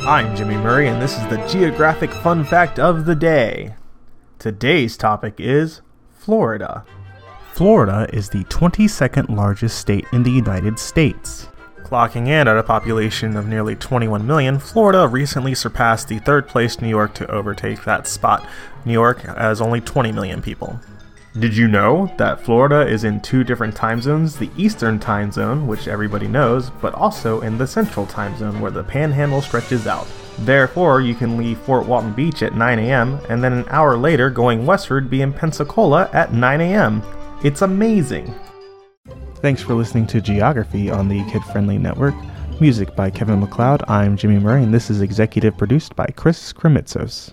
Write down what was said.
I'm Jimmy Murray, and this is the Geographic Fun Fact of the Day. Today's topic is Florida. Florida is the 22nd largest state in the United States. Clocking in at a population of nearly 21 million, Florida recently surpassed the third place New York to overtake that spot. New York has only 20 million people. Did you know that Florida is in two different time zones? The Eastern time zone, which everybody knows, but also in the Central time zone where the panhandle stretches out. Therefore, you can leave Fort Walton Beach at 9 a.m. and then an hour later going westward be in Pensacola at 9 a.m. It's amazing. Thanks for listening to Geography on the Kid Friendly Network. Music by Kevin MacLeod. I'm Jimmy Murray, and this is executive produced by Chris Kremitzos.